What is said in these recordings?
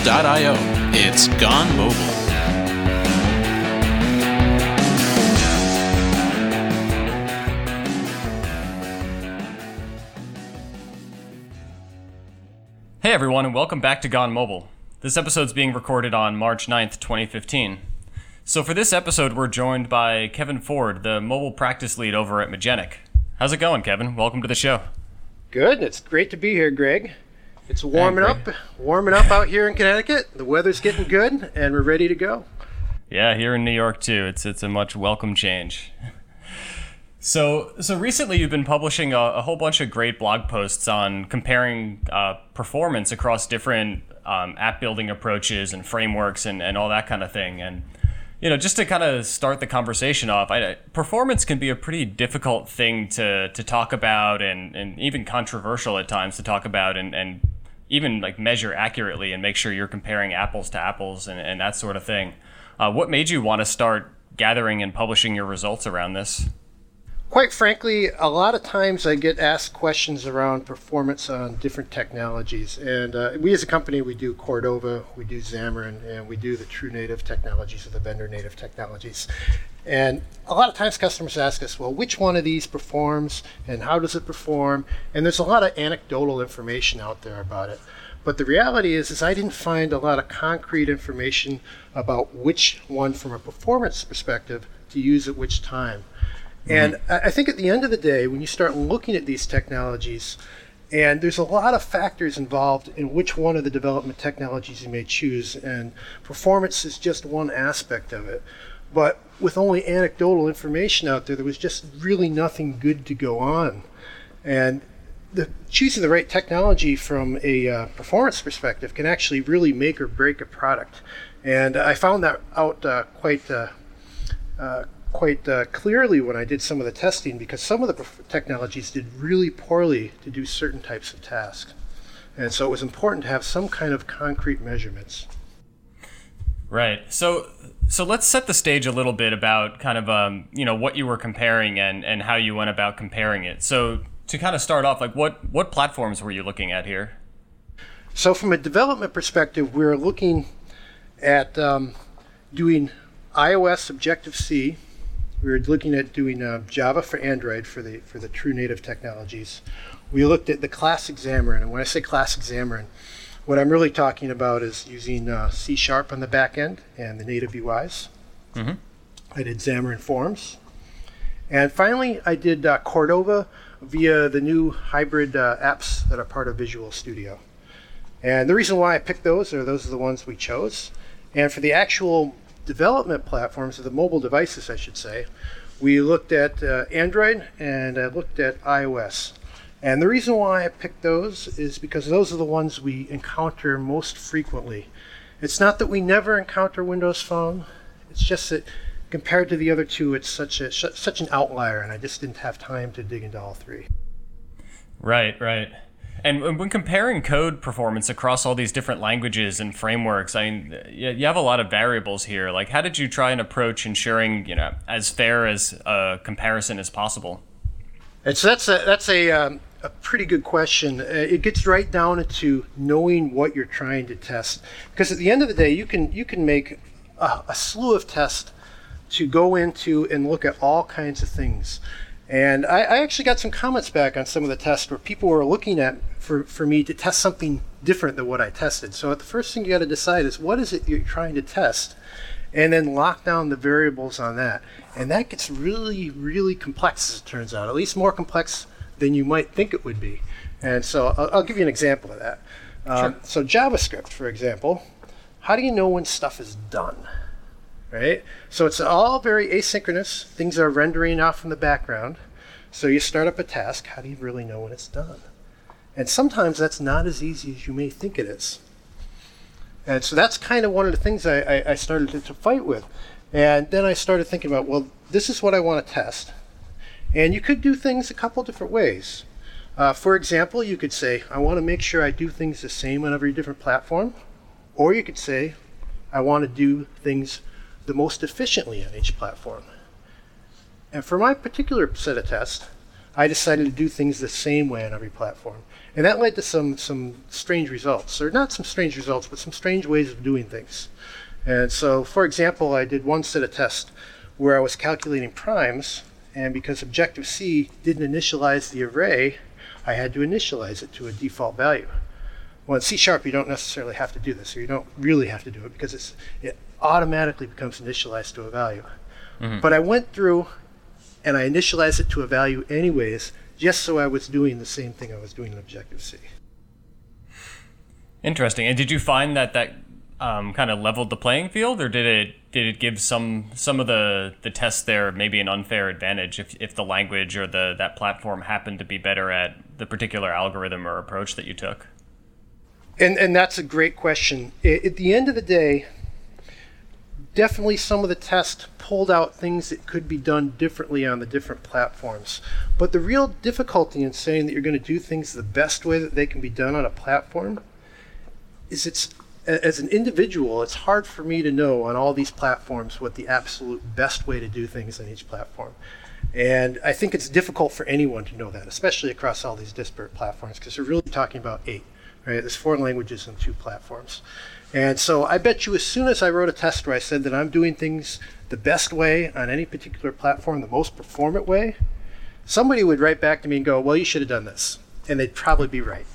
gonemobile.io. It's gone mobile. Hey everyone, and welcome back to Gone Mobile. This episode is being recorded on March 9th, 2015. So for this episode, we're joined by Kevin Ford, the mobile practice lead over at Magenic. How's it going, Kevin? Welcome to the show. Good. It's great to be here, Greg. It's warming up, warming up out here in Connecticut. The weather's getting good, and we're ready to go. Yeah, here in New York too. It's it's a much welcome change. So so recently you've been publishing a, a whole bunch of great blog posts on comparing uh, performance across different um, app building approaches and frameworks and, and all that kind of thing. And you know, just to kind of start the conversation off, I, performance can be a pretty difficult thing to to talk about and, and even controversial at times to talk about and, and even like measure accurately and make sure you're comparing apples to apples and, and that sort of thing. Uh, what made you want to start gathering and publishing your results around this? Quite frankly, a lot of times I get asked questions around performance on different technologies. And uh, we as a company, we do Cordova, we do Xamarin, and we do the true native technologies or the vendor native technologies. And a lot of times customers ask us, well, which one of these performs and how does it perform? And there's a lot of anecdotal information out there about it. But the reality is, is I didn't find a lot of concrete information about which one from a performance perspective to use at which time. And I I think at the end of the day, when you start looking at these technologies, and there's a lot of factors involved in which one of the development technologies you may choose, and performance is just one aspect of it. But with only anecdotal information out there, there was just really nothing good to go on. And the, choosing the right technology from a uh, performance perspective can actually really make or break a product. And I found that out uh, quite uh, uh, quite uh, clearly when I did some of the testing because some of the technologies did really poorly to do certain types of tasks. And so it was important to have some kind of concrete measurements. Right. So so let's set the stage a little bit about kind of um, you know what you were comparing and and how you went about comparing it. So to kind of start off, like what what platforms were you looking at here? So, from a development perspective, we're looking at um, doing iOS Objective C. We were looking at doing uh, Java for Android for the for the true native technologies. We looked at the classic Xamarin, and when I say classic Xamarin, what I'm really talking about is using uh, C Sharp on the back end and the native UIs. Mhm. I did Xamarin Forms, and finally I did uh, Cordova via the new hybrid uh, apps that are part of Visual Studio. And the reason why I picked those are those are the ones we chose. And for the actual development platforms, or the mobile devices, I should say, we looked at uh, Android and I looked at iOS. And the reason why I picked those is because those are the ones we encounter most frequently. It's not that we never encounter Windows Phone, it's just that compared to the other two, it's such a such an outlier, and I just didn't have time to dig into all three. Right, right. And when comparing code performance across all these different languages and frameworks, I mean, you have a lot of variables here. Like, how did you try and approach ensuring, you know, as fair as a comparison as possible? So that's a that's a um, a pretty good question. Uh, it gets right down into knowing what you're trying to test, because at the end of the day, you can you can make a, a slew of tests to go into and look at all kinds of things. And I, I actually got some comments back on some of the tests where people were looking at for, for me to test something different than what I tested. So the first thing you got to decide is what is it you're trying to test, and then lock down the variables on that. And that gets really, really complex, as it turns out, at least more complex than you might think it would be. And so I'll, I'll give you an example of that. Um, So, JavaScript, for example, how do you know when stuff is done? Right? So, it's all very asynchronous. Things are rendering off in the background. So, you start up a task. How do you really know when it's done? And sometimes that's not as easy as you may think it is. And so that's kind of one of the things I, I, I started to, to fight with. And then I started thinking about, well, this is what I want to test. And you could do things a couple different ways. Uh, for example, you could say, I want to make sure I do things the same on every different platform. Or you could say, I want to do things the most efficiently on each platform. And for my particular set of tests, I decided to do things the same way on every platform. And that led to some, some strange results, or not some strange results, but some strange ways of doing things. And so, for example, I did one set of tests where I was calculating primes, and because Objective-C didn't initialize the array, I had to initialize it to a default value. Well, in C Sharp, you don't necessarily have to do this, or you don't really have to do it because it's, it automatically becomes initialized to a value. Mm-hmm. But I went through and I initialized it to a value anyways, just so I was doing the same thing I was doing in Objective C. Interesting. And did you find that that um, kind of leveled the playing field, or did it did it give some some of the the tests there maybe an unfair advantage if if the language or the that platform happened to be better at the particular algorithm or approach that you took? And and that's a great question. At the end of the day, definitely some of the tests pulled out things that could be done differently on the different platforms. But the real difficulty in saying that you're going to do things the best way that they can be done on a platform is it's as an individual, it's hard for me to know on all these platforms what the absolute best way to do things on each platform. And I think it's difficult for anyone to know that, especially across all these disparate platforms, because we're really talking about eight, right? There's four languages and two platforms. And so I bet you as soon as I wrote a test where I said that I'm doing things the best way on any particular platform, the most performant way, somebody would write back to me and go, well, you should have done this. And they'd probably be right.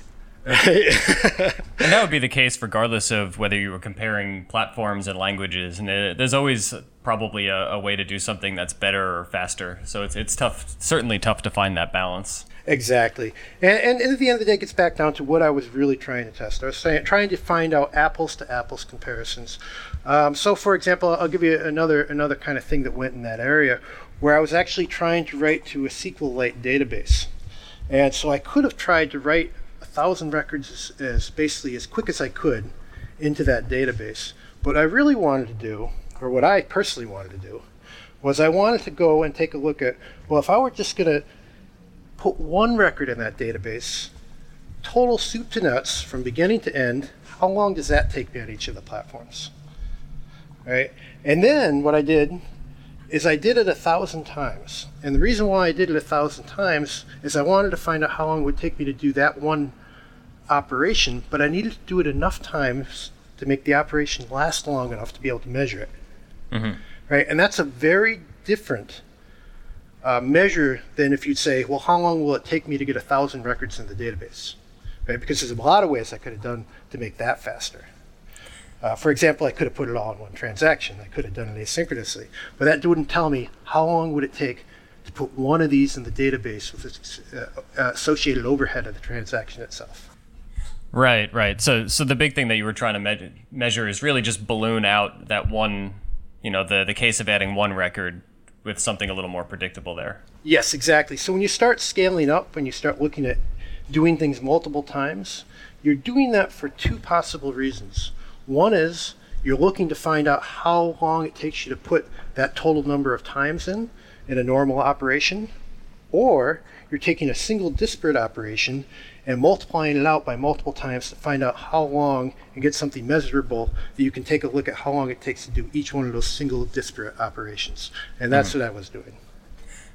and that would be the case regardless of whether you were comparing platforms and languages. And it, there's always probably a, a, way to do something that's better or faster. So it's, it's tough, certainly tough to find that balance. Exactly. And, and, at the end of the day, it gets back down to what I was really trying to test. I was saying, trying to find out apples to apples comparisons. Um, so, for example, I'll give you another another kind of thing that went in that area, where I was actually trying to write to a SQLite database, and so I could have tried to write thousand records as, as basically as quick as I could into that database. What I really wanted to do, or what I personally wanted to do, was I wanted to go and take a look at well, if I were just going to put one record in that database, total soup to nuts from beginning to end, how long does that take me on each of the platforms? Right? And then what I did is I did it a thousand times. And the reason why I did it a thousand times is I wanted to find out how long it would take me to do that one operation, but I needed to do it enough times to make the operation last long enough to be able to measure it. Mm-hmm. Right? And that's a very different uh, measure than if you'd say, well, how long will it take me to get a thousand records in the database? Right? Because there's a lot of ways I could have done to make that faster. Uh, for example, I could have put it all in one transaction. I could have done it asynchronously, but that wouldn't tell me how long would it take to put one of these in the database with the uh, associated overhead of the transaction itself. Right, right. So, so the big thing that you were trying to me- measure is really just balloon out that one, you know, the the case of adding one record with something a little more predictable there. Yes, exactly. So when you start scaling up, when you start looking at doing things multiple times, you're doing that for two possible reasons. One is you're looking to find out how long it takes you to put that total number of times in in a normal operation, or you're taking a single disparate operation and multiplying it out by multiple times to find out how long and get something measurable that you can take a look at how long it takes to do each one of those single disparate operations. And that's mm-hmm. what I was doing.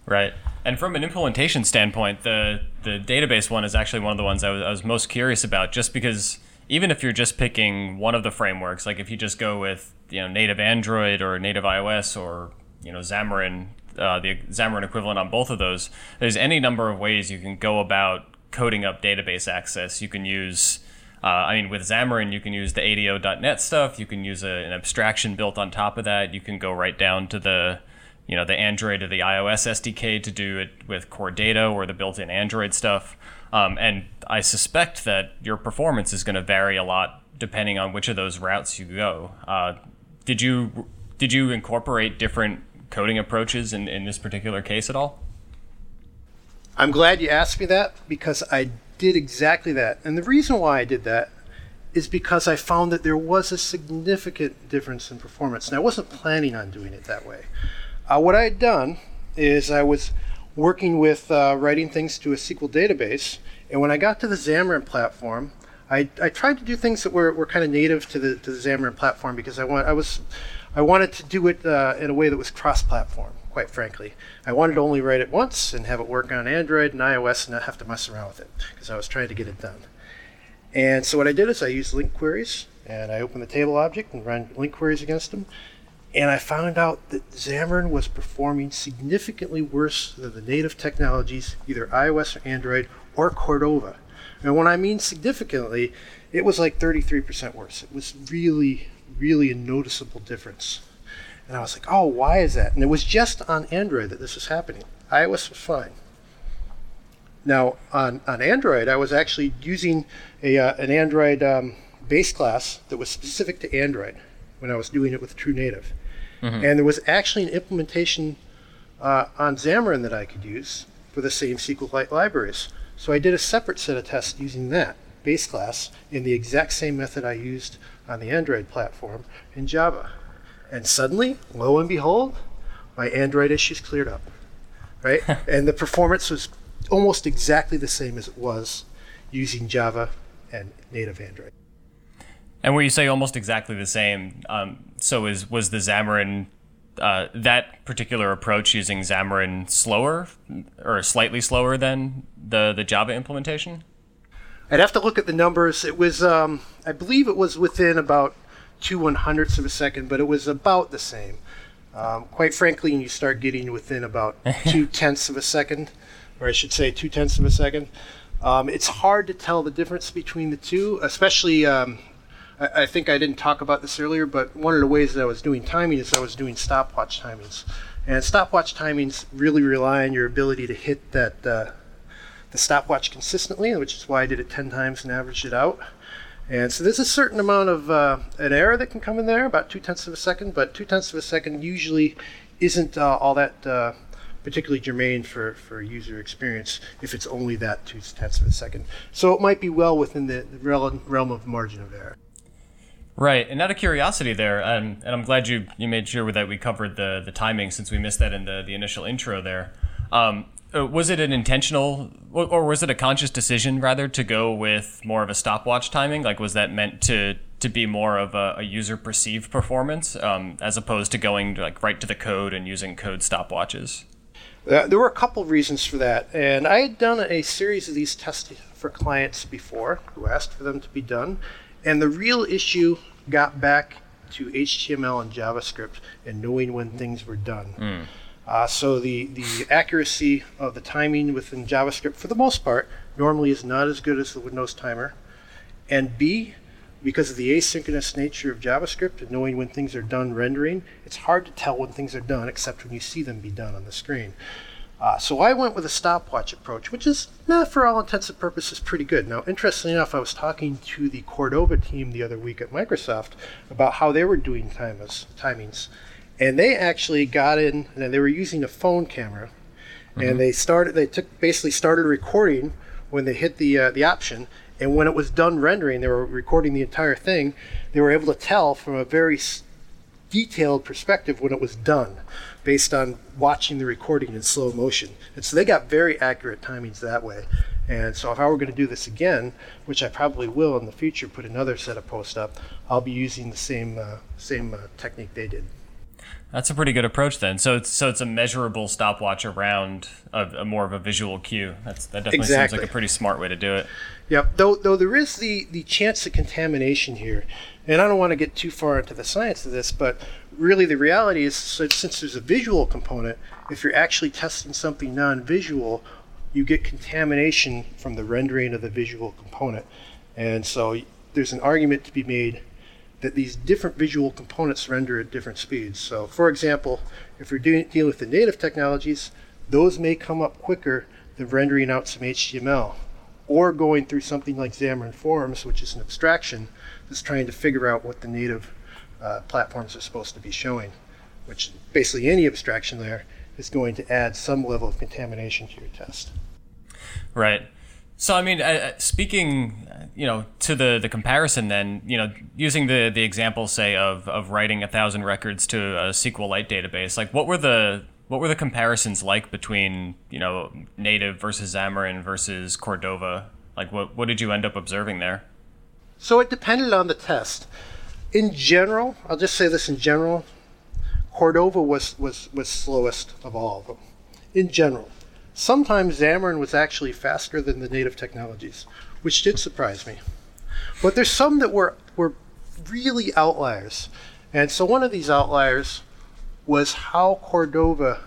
Right. And from an implementation standpoint, the the database one is actually one of the ones I was, I was most curious about just because even if you're just picking one of the frameworks, like if you just go with you know native Android or native iOS or you know Xamarin, uh, the Xamarin equivalent on both of those, there's any number of ways you can go about coding up database access. You can use, uh, I mean, with Xamarin, you can use the ADO.NET stuff. You can use a, an abstraction built on top of that. You can go right down to the, you know, the Android or the iOS SDK to do it with Core Data or the built-in Android stuff. Um, and I suspect that your performance is going to vary a lot depending on which of those routes you go. Uh, did you did you incorporate different coding approaches in, in this particular case at all? I'm glad you asked me that because I did exactly that. And the reason why I did that is because I found that there was a significant difference in performance. And I wasn't planning on doing it that way. Uh, what I had done is I was working with uh, writing things to a SQL database. And when I got to the Xamarin platform, I, I tried to do things that were, were kind of native to the, to the Xamarin platform because I, want, I, was, I wanted to do it uh, in a way that was cross platform quite frankly. I wanted to only write it once and have it work on Android and iOS and not have to mess around with it because I was trying to get it done. And so what I did is I used LINQ queries and I opened the table object and ran LINQ queries against them. And I found out that Xamarin was performing significantly worse than the native technologies, either iOS or Android or Cordova. And when I mean significantly, it was like 33% worse. It was really, really a noticeable difference. And I was like, oh, why is that? And it was just on Android that this was happening. iOS was fine. Now, on, on Android, I was actually using a, uh, an Android um, base class that was specific to Android when I was doing it with True Native. Mm-hmm. And there was actually an implementation uh, on Xamarin that I could use for the same SQLite libraries. So I did a separate set of tests using that base class in the exact same method I used on the Android platform in Java. And suddenly, lo and behold, my Android issues cleared up. Right? and the performance was almost exactly the same as it was using Java and native Android. And when you say almost exactly the same, um, so is was the Xamarin uh, that particular approach using Xamarin slower or slightly slower than the the Java implementation? I'd have to look at the numbers. It was, um, I believe, it was within about two one hundredths of a second, but it was about the same. Um, quite frankly, and you start getting within about two tenths of a second, or I should say two tenths of a second. Um, it's hard to tell the difference between the two, especially. Um, I, I, think I didn't talk about this earlier, but one of the ways that I was doing timing is I was doing stopwatch timings, and stopwatch timings really rely on your ability to hit that uh, the stopwatch consistently, which is why I did it ten times and averaged it out. And so there's a certain amount of uh, an error that can come in there, about two tenths of a second, but two tenths of a second usually isn't uh, all that uh, particularly germane for, for user experience if it's only that two tenths of a second. So it might be well within the, the realm of margin of error. Right, and out of curiosity, there, um, and I'm glad you you made sure that we covered the the timing since we missed that in the the initial intro there. Um, uh, was it an intentional, or was it a conscious decision rather to go with more of a stopwatch timing? Like, was that meant to to be more of a, a user perceived performance um, as opposed to going like right to the code and using code stopwatches? Uh, there were a couple of reasons for that, and I had done a series of these tests for clients before who asked for them to be done, and the real issue got back to HTML and JavaScript and knowing when things were done. Mm. Uh, so the, the accuracy of the timing within JavaScript, for the most part, normally is not as good as the Windows timer. And B, because of the asynchronous nature of JavaScript and knowing when things are done rendering, it's hard to tell when things are done except when you see them be done on the screen. Uh, so I went with a stopwatch approach, which is, nah, for all intents and purposes, pretty good. Now, interestingly enough, I was talking to the Cordova team the other week at Microsoft about how they were doing timings, and they actually got in and they were using a phone camera, mm-hmm. and they started, they took basically started recording when they hit the uh, the option, and when it was done rendering, they were recording the entire thing. They were able to tell from a very detailed perspective when it was done based on watching the recording in slow motion. And so they got very accurate timings that way. And so if I were going to do this again, which I probably will in the future, put another set of posts up, I'll be using the same uh, same uh, technique they did. That's a pretty good approach then. So it's so it's a measurable stopwatch around a, a more of a visual cue. That's that definitely exactly. seems like a pretty smart way to do it. Yep. Though though there is the the chance of contamination here, and I don't want to get too far into the science of this, but really the reality is since there's a visual component, if you're actually testing something non-visual, you get contamination from the rendering of the visual component. And so there's an argument to be made that these different visual components render at different speeds. So for example, if you're doing, dealing with the native technologies, those may come up quicker than rendering out some HTML or going through something like Xamarin Forms, which is an abstraction that's trying to figure out what the native uh, platforms are supposed to be showing, which basically any abstraction there is going to add some level of contamination to your test. Right. So I mean, uh, speaking, you know, to the the comparison, then you know, using the the example, say, of of writing a thousand records to a SQLite database, like what were the what were the comparisons like between you know native versus Xamarin versus Cordova? Like, what what did you end up observing there? So it depended on the test in general, I'll just say this in general, Cordova was, was, was slowest of all of them in general. Sometimes Xamarin was actually faster than the native technologies, which did surprise me. But there's some that were, were really outliers. And so one of these outliers was how Cordova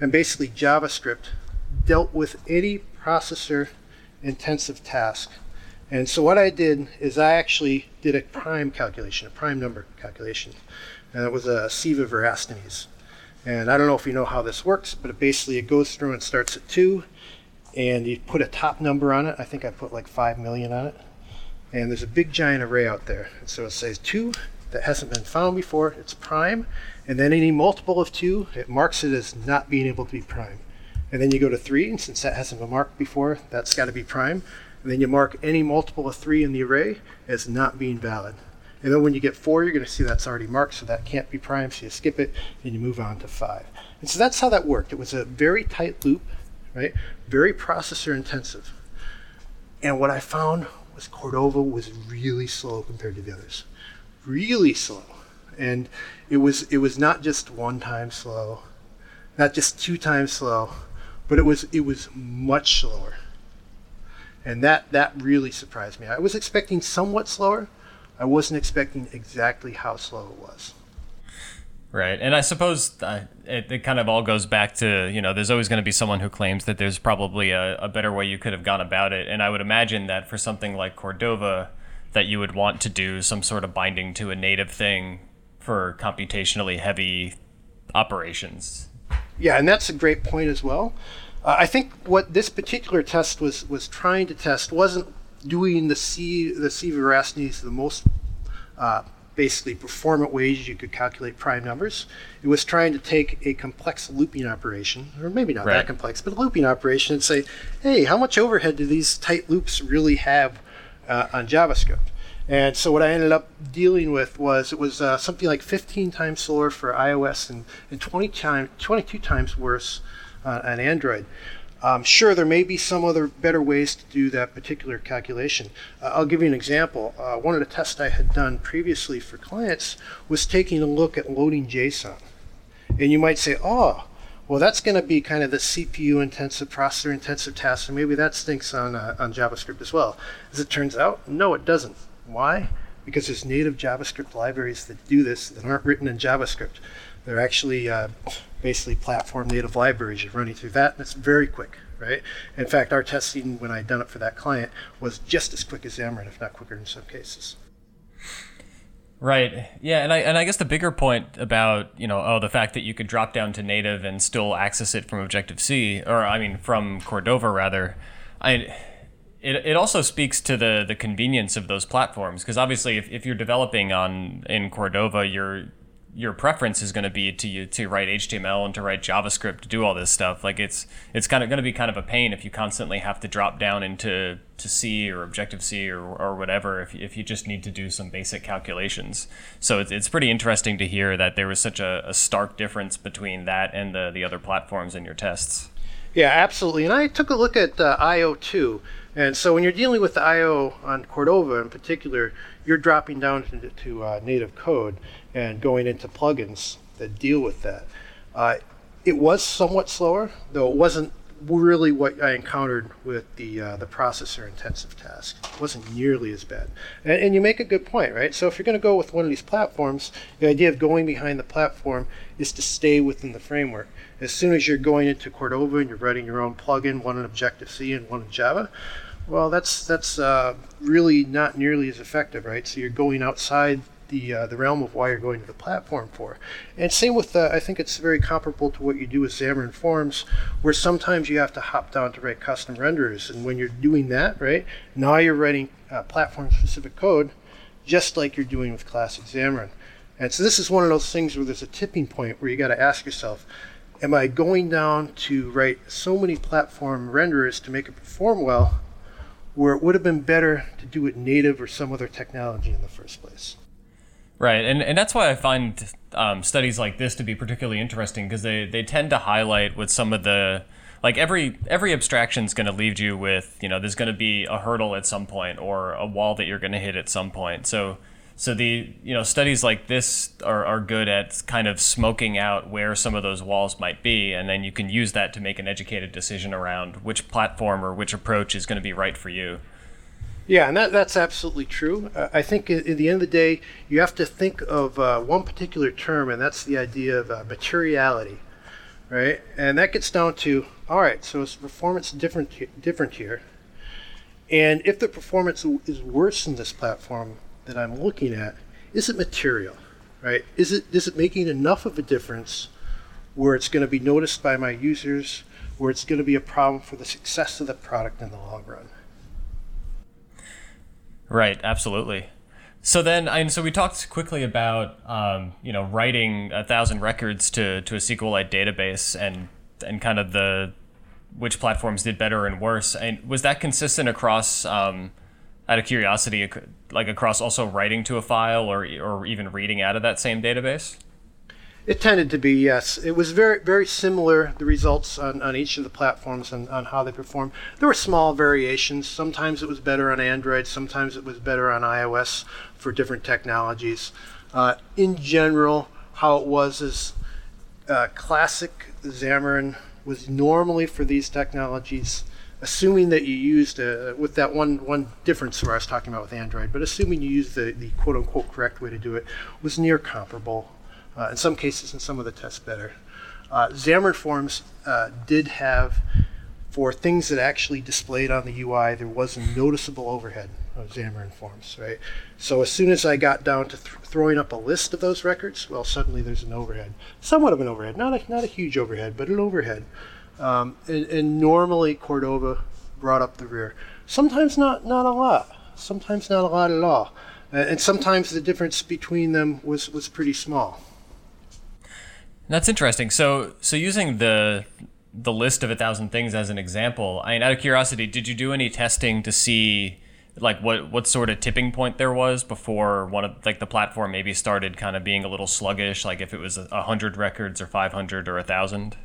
and basically JavaScript dealt with any processor intensive task. And so what I did is I actually did a prime calculation, a prime number calculation. And it was a Sieve of Eratosthenes. And I don't know if you know how this works, but it basically it goes through and starts at two, and you put a top number on it. I think I put like five million on it. And there's a big giant array out there. And so it says two that hasn't been found before, it's prime. And then any multiple of two, it marks it as not being able to be prime. And then you go to three, and since that hasn't been marked before, that's got to be prime. And then you mark any multiple of three in the array as not being valid. And then when you get four, you're going to see that's already marked, so that can't be prime, so you skip it and you move on to five. And so that's how that worked. It was a very tight loop, right? Very processor intensive. And what I found was Cordova was really slow compared to the others. Really slow. And it was it was not just one time slow, not just two times slow, but it was it was much slower. And that that really surprised me. I was expecting somewhat slower, I wasn't expecting exactly how slow it was. Right, and I suppose uh, it, it, kind of all goes back to you know there's always going to be someone who claims that there's probably a, a, better way you could have gone about it, and I would imagine that for something like Cordova, that you would want to do some sort of binding to a native thing for computationally heavy operations. Yeah, and that's a great point as well. Uh, I think what this particular test was was trying to test wasn't doing the C the Sieve Eratosthenes the most uh, basically performant ways you could calculate prime numbers. It was trying to take a complex looping operation, or maybe not right. that complex, but a looping operation, and say, hey, how much overhead do these tight loops really have uh, on JavaScript? And so what I ended up dealing with was it was uh, something like 15 times slower for iOS and, and 20 time, 22 times worse uh, on Android. Um, sure, there may be some other better ways to do that particular calculation. Uh, I'll give you an example. Uh, one of the tests I had done previously for clients was taking a look at loading JSON. And you might say, oh, well, that's going to be kind of the CPU intensive, processor intensive task, and maybe that stinks on, uh, on JavaScript as well. As it turns out, no, it doesn't. Why? Because there's native JavaScript libraries that do this that aren't written in JavaScript. They're actually uh, basically platform native libraries. You're running through that, and it's very quick, right? In fact, our testing when I done it for that client was just as quick as Xamarin, if not quicker in some cases. Right. Yeah, and I and I guess the bigger point about you know oh the fact that you could drop down to native and still access it from Objective C or I mean from Cordova rather, I. It, it also speaks to the, the convenience of those platforms because obviously if, if you're developing on in Cordova you're your preference is going to be to to write HTML and to write JavaScript to do all this stuff. Like it's it's kind of going to be kind of a pain if you constantly have to drop down into to C or Objective C or, or whatever if, if you just need to do some basic calculations. So it's, it's pretty interesting to hear that there was such a, a stark difference between that and the, the other platforms in your tests. Yeah, absolutely. And I took a look at uh, IO too. And so when you're dealing with the IO on Cordova in particular, you're dropping down to, to uh, native code and going into plugins that deal with that. Uh, it was somewhat slower, though it wasn't really what I encountered with the uh, the processor intensive task. It wasn't nearly as bad. And, and you make a good point, right? So if you're going to go with one of these platforms, the idea of going behind the platform is to stay within the framework. As soon as you're going into Cordova and you're writing your own plugin, one in Objective C and one in Java, well, that's that's uh, really not nearly as effective, right? So you're going outside the uh, the realm of why you're going to the platform for. And same with uh, I think it's very comparable to what you do with Xamarin Forms, where sometimes you have to hop down to write custom renderers, and when you're doing that, right now you're writing uh, platform-specific code, just like you're doing with classic Xamarin. And so this is one of those things where there's a tipping point where you got to ask yourself, am I going down to write so many platform renderers to make it perform well? Where it would have been better to do it native or some other technology in the first place. Right, and, and that's why I find um, studies like this to be particularly interesting because they, they tend to highlight what some of the like every every abstraction is going to leave you with you know there's going to be a hurdle at some point or a wall that you're going to hit at some point. So So the you know studies like this are, are good at kind of smoking out where some of those walls might be, and then you can use that to make an educated decision around which platform or which approach is going to be right for you. Yeah, and that, that's absolutely true. Uh, I think at, the end of the day, you have to think of uh, one particular term, and that's the idea of uh, materiality, right? And that gets down to all right. So is performance different different here? And if the performance is worse in this platform that I'm looking at, is it material, right? Is it is it making enough of a difference where it's going to be noticed by my users, where it's going to be a problem for the success of the product in the long run? Right, absolutely. So then, and so we talked quickly about um, you know writing a thousand records to to a SQLite database and and kind of the which platforms did better and worse. And was that consistent across? Um, out of curiosity, like across also writing to a file or or even reading out of that same database? It tended to be, yes. It was very, very similar, the results on, on each of the platforms and on how they perform. There were small variations. Sometimes it was better on Android, sometimes it was better on iOS for different technologies. Uh, in general, how it was is uh, classic Xamarin was normally for these technologies, assuming that you used, a, uh, with that one, one difference where I was talking about with Android, but assuming you used the, the quote unquote correct way to do it, was near comparable uh, in some cases, in some of the tests, better. Uh, Xamarin Forms uh, did have, for things that actually displayed on the UI, there was a noticeable overhead of Xamarin Forms, right? So as soon as I got down to th- throwing up a list of those records, well, suddenly there's an overhead, somewhat of an overhead, not a not a huge overhead, but an overhead. Um, and, and normally Cordova brought up the rear. Sometimes not not a lot. Sometimes not a lot at all. Uh, and sometimes the difference between them was was pretty small. That's interesting. So, so using the the list of a thousand things as an example, I mean, out of curiosity, did you do any testing to see like what what sort of tipping point there was before one of like the platform maybe started kind of being a little sluggish, like if it was a hundred records or five hundred or a thousand?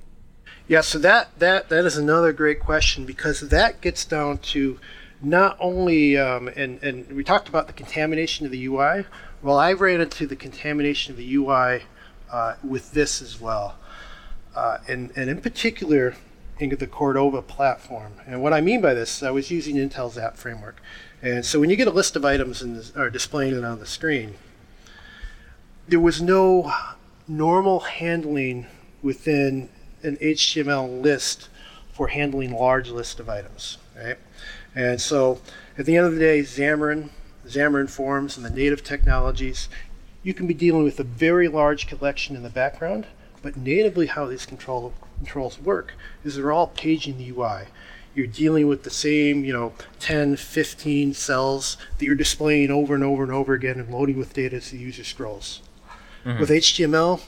Yeah, so that that that is another great question because that gets down to not only um, and and we talked about the contamination of the UI. Well, I ran into the contamination of the UI uh, with this as well. Uh, and, and in particular, in the Cordova platform. And what I mean by this, I was using Intel's app framework. And so when you get a list of items and are displaying it on the screen, there was no normal handling within an HTML list for handling large list of items, right? And so at the end of the day, Xamarin, Xamarin Forms, and the native technologies you can be dealing with a very large collection in the background, but natively how these control, controls work is they're all paging the UI. You're dealing with the same, you know, 10, 15 cells that you're displaying over and over and over again and loading with data as the user scrolls. Mm-hmm. With HTML,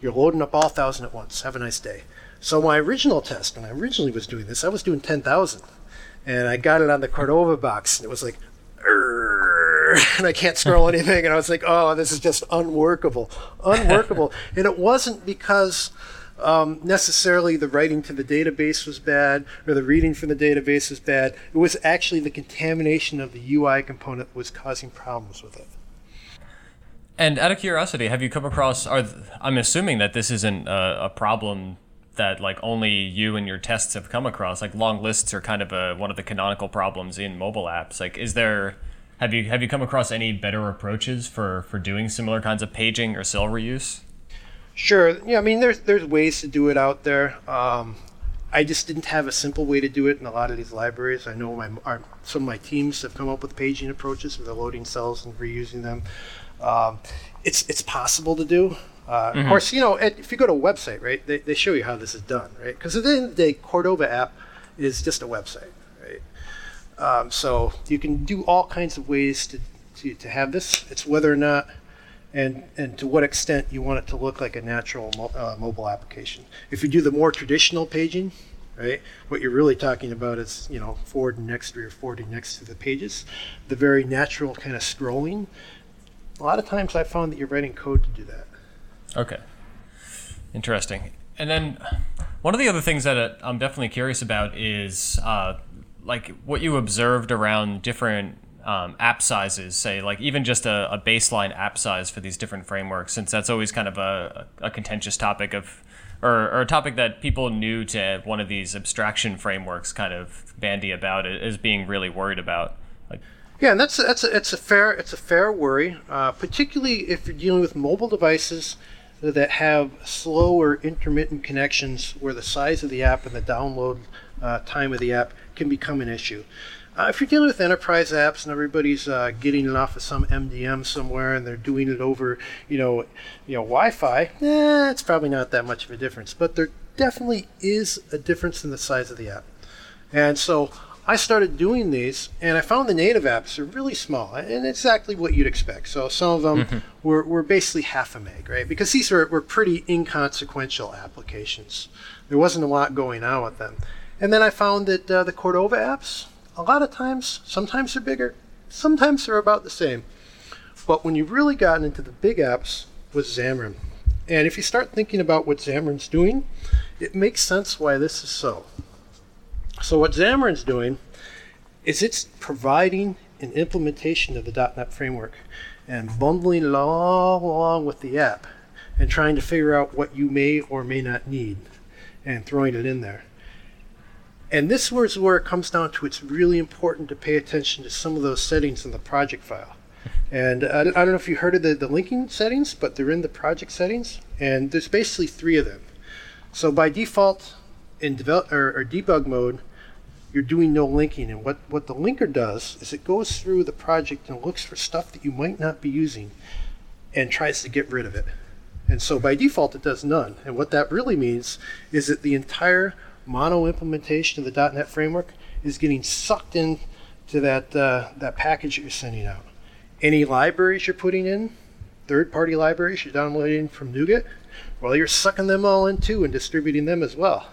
you're loading up all 1,000 at once. Have a nice day. So my original test, when I originally was doing this, I was doing 10,000. And I got it on the Cordova box, and it was like, and I can't scroll anything. And I was like, oh, this is just unworkable, unworkable. and it wasn't because um, necessarily the writing to the database was bad or the reading from the database was bad. It was actually the contamination of the UI component was causing problems with it. And out of curiosity, have you come across? Are I'm assuming that this isn't a, a problem that like only you and your tests have come across. Like long lists are kind of a, one of the canonical problems in mobile apps. Like, is there have you have you come across any better approaches for for doing similar kinds of paging or cell reuse? Sure. Yeah, I mean, there's there's ways to do it out there. Um, I just didn't have a simple way to do it in a lot of these libraries. I know my our, some of my teams have come up with paging approaches where they're loading cells and reusing them. Um, it's it's possible to do. Uh, mm-hmm. Of course, you know, if you go to a website, right, they, they show you how this is done, right? Because at the end of the day, Cordova app is just a website. Um, so you can do all kinds of ways to, to, to, have this. It's whether or not and, and to what extent you want it to look like a natural mo- uh, mobile application. If you do the more traditional paging, right, what you're really talking about is, you know, forward and next or forwarding next to the pages, the very natural kind of scrolling. A lot of times I found that you're writing code to do that. Okay. Interesting. And then one of the other things that uh, I'm definitely curious about is uh, like what you observed around different um, app sizes, say like even just a, a, baseline app size for these different frameworks, since that's always kind of a, a contentious topic of, or, or, a topic that people new to one of these abstraction frameworks kind of bandy about is being really worried about. Yeah, and that's that's a, it's a fair it's a fair worry, uh, particularly if you're dealing with mobile devices that have slow or intermittent connections, where the size of the app and the download uh, time of the app can become an issue. Uh, if you're dealing with enterprise apps and everybody's uh, getting it off of some MDM somewhere and they're doing it over, you know, you know, Wi-Fi, eh, it's probably not that much of a difference. But there definitely is a difference in the size of the app. And so I started doing these, and I found the native apps are really small, and exactly what you'd expect. So some of them mm-hmm. were, were basically half a meg, right? Because these were, were pretty inconsequential applications. There wasn't a lot going on with them. And then I found that uh, the Cordova apps, a lot of times, sometimes they're bigger, sometimes they're about the same. But when you've really gotten into the big apps with Xamarin, and if you start thinking about what Xamarin's doing, it makes sense why this is so. So what Xamarin's doing is it's providing an implementation of the .NET framework and bundling it all along with the app and trying to figure out what you may or may not need and throwing it in there. And this is where it comes down to it's really important to pay attention to some of those settings in the project file. And I, don't know if you heard of the, the linking settings, but they're in the project settings. And there's basically three of them. So by default, in develop or, or debug mode, you're doing no linking. And what, what the linker does is it goes through the project and looks for stuff that you might not be using and tries to get rid of it. And so by default, it does none. And what that really means is that the entire mono implementation of the .NET framework is getting sucked in to that, uh, that package that you're sending out. Any libraries you're putting in, third-party libraries you're downloading from NuGet, well, you're sucking them all in too and distributing them as well.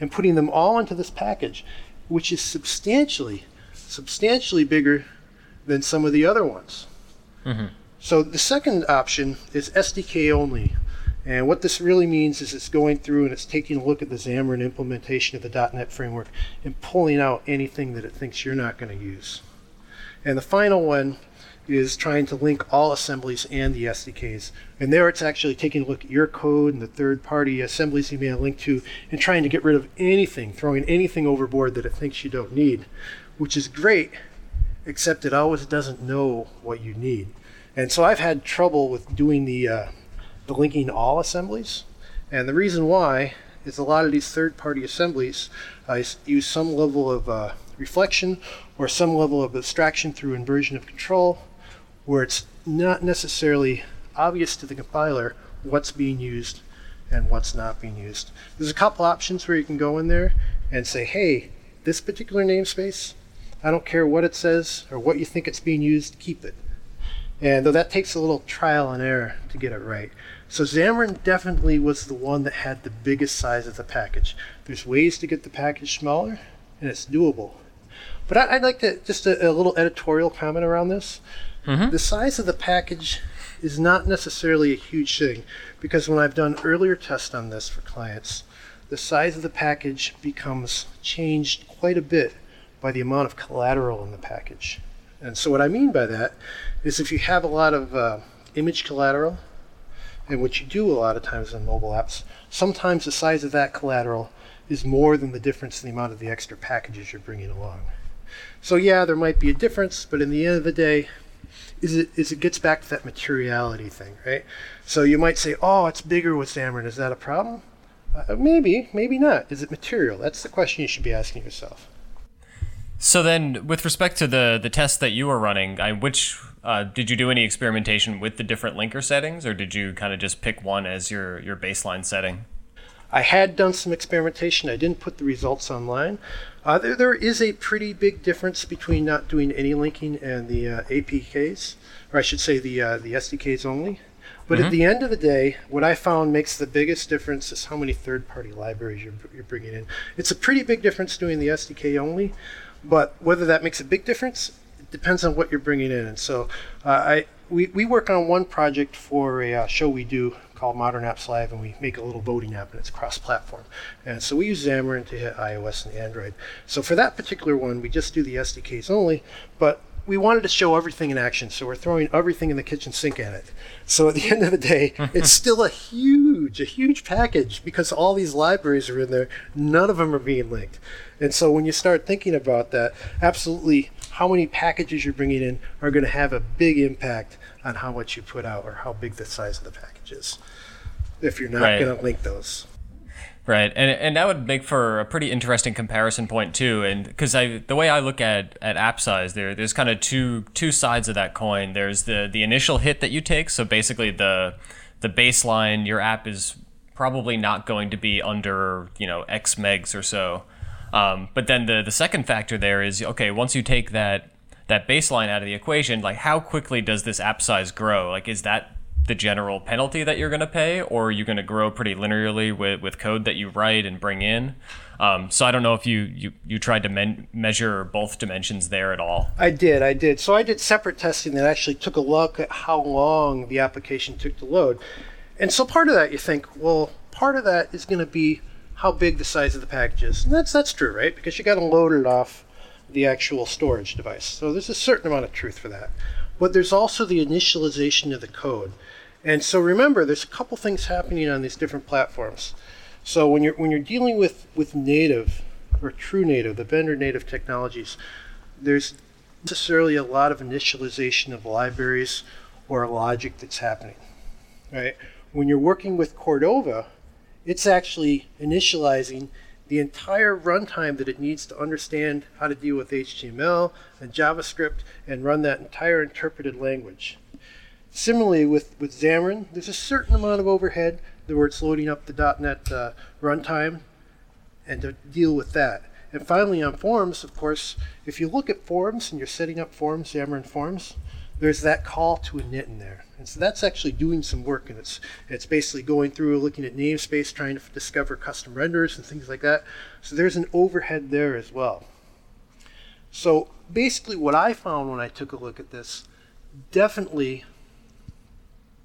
And putting them all into this package, which is substantially, substantially bigger than some of the other ones. Mm-hmm. So the second option is SDK only. And what this really means is it's going through and it's taking a look at the Xamarin implementation of the .NET framework and pulling out anything that it thinks you're not going to use. And the final one is trying to link all assemblies and the SDKs. And there it's actually taking a look at your code and the third party assemblies you may have linked to and trying to get rid of anything, throwing anything overboard that it thinks you don't need, which is great, except it always doesn't know what you need. And so I've had trouble with doing the uh, the linking all assemblies. And the reason why is a lot of these third-party assemblies uh, use some level of uh, reflection or some level of abstraction through inversion of control where it's not necessarily obvious to the compiler what's being used and what's not being used. There's a couple options where you can go in there and say, hey, this particular namespace, I don't care what it says or what you think it's being used, keep it. And though that takes a little trial and error to get it right. So Xamarin definitely was the one that had the biggest size of the package. There's ways to get the package smaller, and it's doable. But I, would like to just a, a, little editorial comment around this. Mm-hmm. The size of the package is not necessarily a huge thing because when I've done earlier tests on this for clients, the size of the package becomes changed quite a bit by the amount of collateral in the package. And so what I mean by that is if you have a lot of uh, image collateral and what you do a lot of times in mobile apps, sometimes the size of that collateral is more than the difference in the amount of the extra packages you're bringing along. So yeah, there might be a difference, but in the end of the day, is it is it gets back to that materiality thing, right? So you might say, oh, it's bigger with Xamarin. Is that a problem? Uh, maybe, maybe not. Is it material? That's the question you should be asking yourself. So then, with respect to the the test that you were running, I, which uh, did you do any experimentation with the different linker settings, or did you kind of just pick one as your your baseline setting? I had done some experimentation. I didn't put the results online. Uh, there, there is a pretty big difference between not doing any linking and the uh, APKs, or I should say the uh, the SDKs only. But mm-hmm. at the end of the day, what I found makes the biggest difference is how many third-party libraries you're, you're bringing in. It's a pretty big difference doing the SDK only, but whether that makes a big difference, depends on what you're bringing in. And so uh, I we, we work on one project for a uh, show we do called Modern Apps Live, and we make a little voting app, and it's cross-platform. And so we use Xamarin to hit iOS and Android. So for that particular one, we just do the SDKs only. But we wanted to show everything in action, so we're throwing everything in the kitchen sink at it. So at the end of the day, it's still a huge, a huge package because all these libraries are in there. None of them are being linked. And so when you start thinking about that, absolutely how many packages you're bringing in are going to have a big impact on how much you put out or how big the size of the package is if you're not Right. going to link those. Right, and and that would make for a pretty interesting comparison point too. And because I, the way I look at at app size, there there's kind of two two sides of that coin. There's the the initial hit that you take. So basically, the the baseline, your app is probably not going to be under you know X megs or so. Um, but then the the second factor there is okay. Once you take that that baseline out of the equation, like how quickly does this app size grow? Like is that the general penalty that you're going to pay, or are you going to grow pretty linearly with, with code that you write and bring in? Um, so I don't know if you you, you tried to men- measure both dimensions there at all. I did, I did. So I did separate testing that actually took a look at how long the application took to load. And so part of that you think, well, part of that is going to be how big the size of the package is. And that's that's true, right? Because you got to load it off the actual storage device. So there's a certain amount of truth for that. But there's also the initialization of the code. And so remember, there's a couple things happening on these different platforms. So when you're when you're dealing with with native or true native, the vendor native technologies, there's necessarily a lot of initialization of libraries or logic that's happening. Right? When you're working with Cordova, it's actually initializing the entire runtime that it needs to understand how to deal with HTML and JavaScript and run that entire interpreted language. Similarly, with, with Xamarin, there's a certain amount of overhead where it's loading up the .NET uh, runtime and to deal with that. And finally, on forms, of course, if you look at forms and you're setting up forms, Xamarin Forms, there's that call to init in there. And so that's actually doing some work, and it's it's basically going through, looking at namespace, trying to discover custom renders and things like that. So there's an overhead there as well. So basically, what I found when I took a look at this, definitely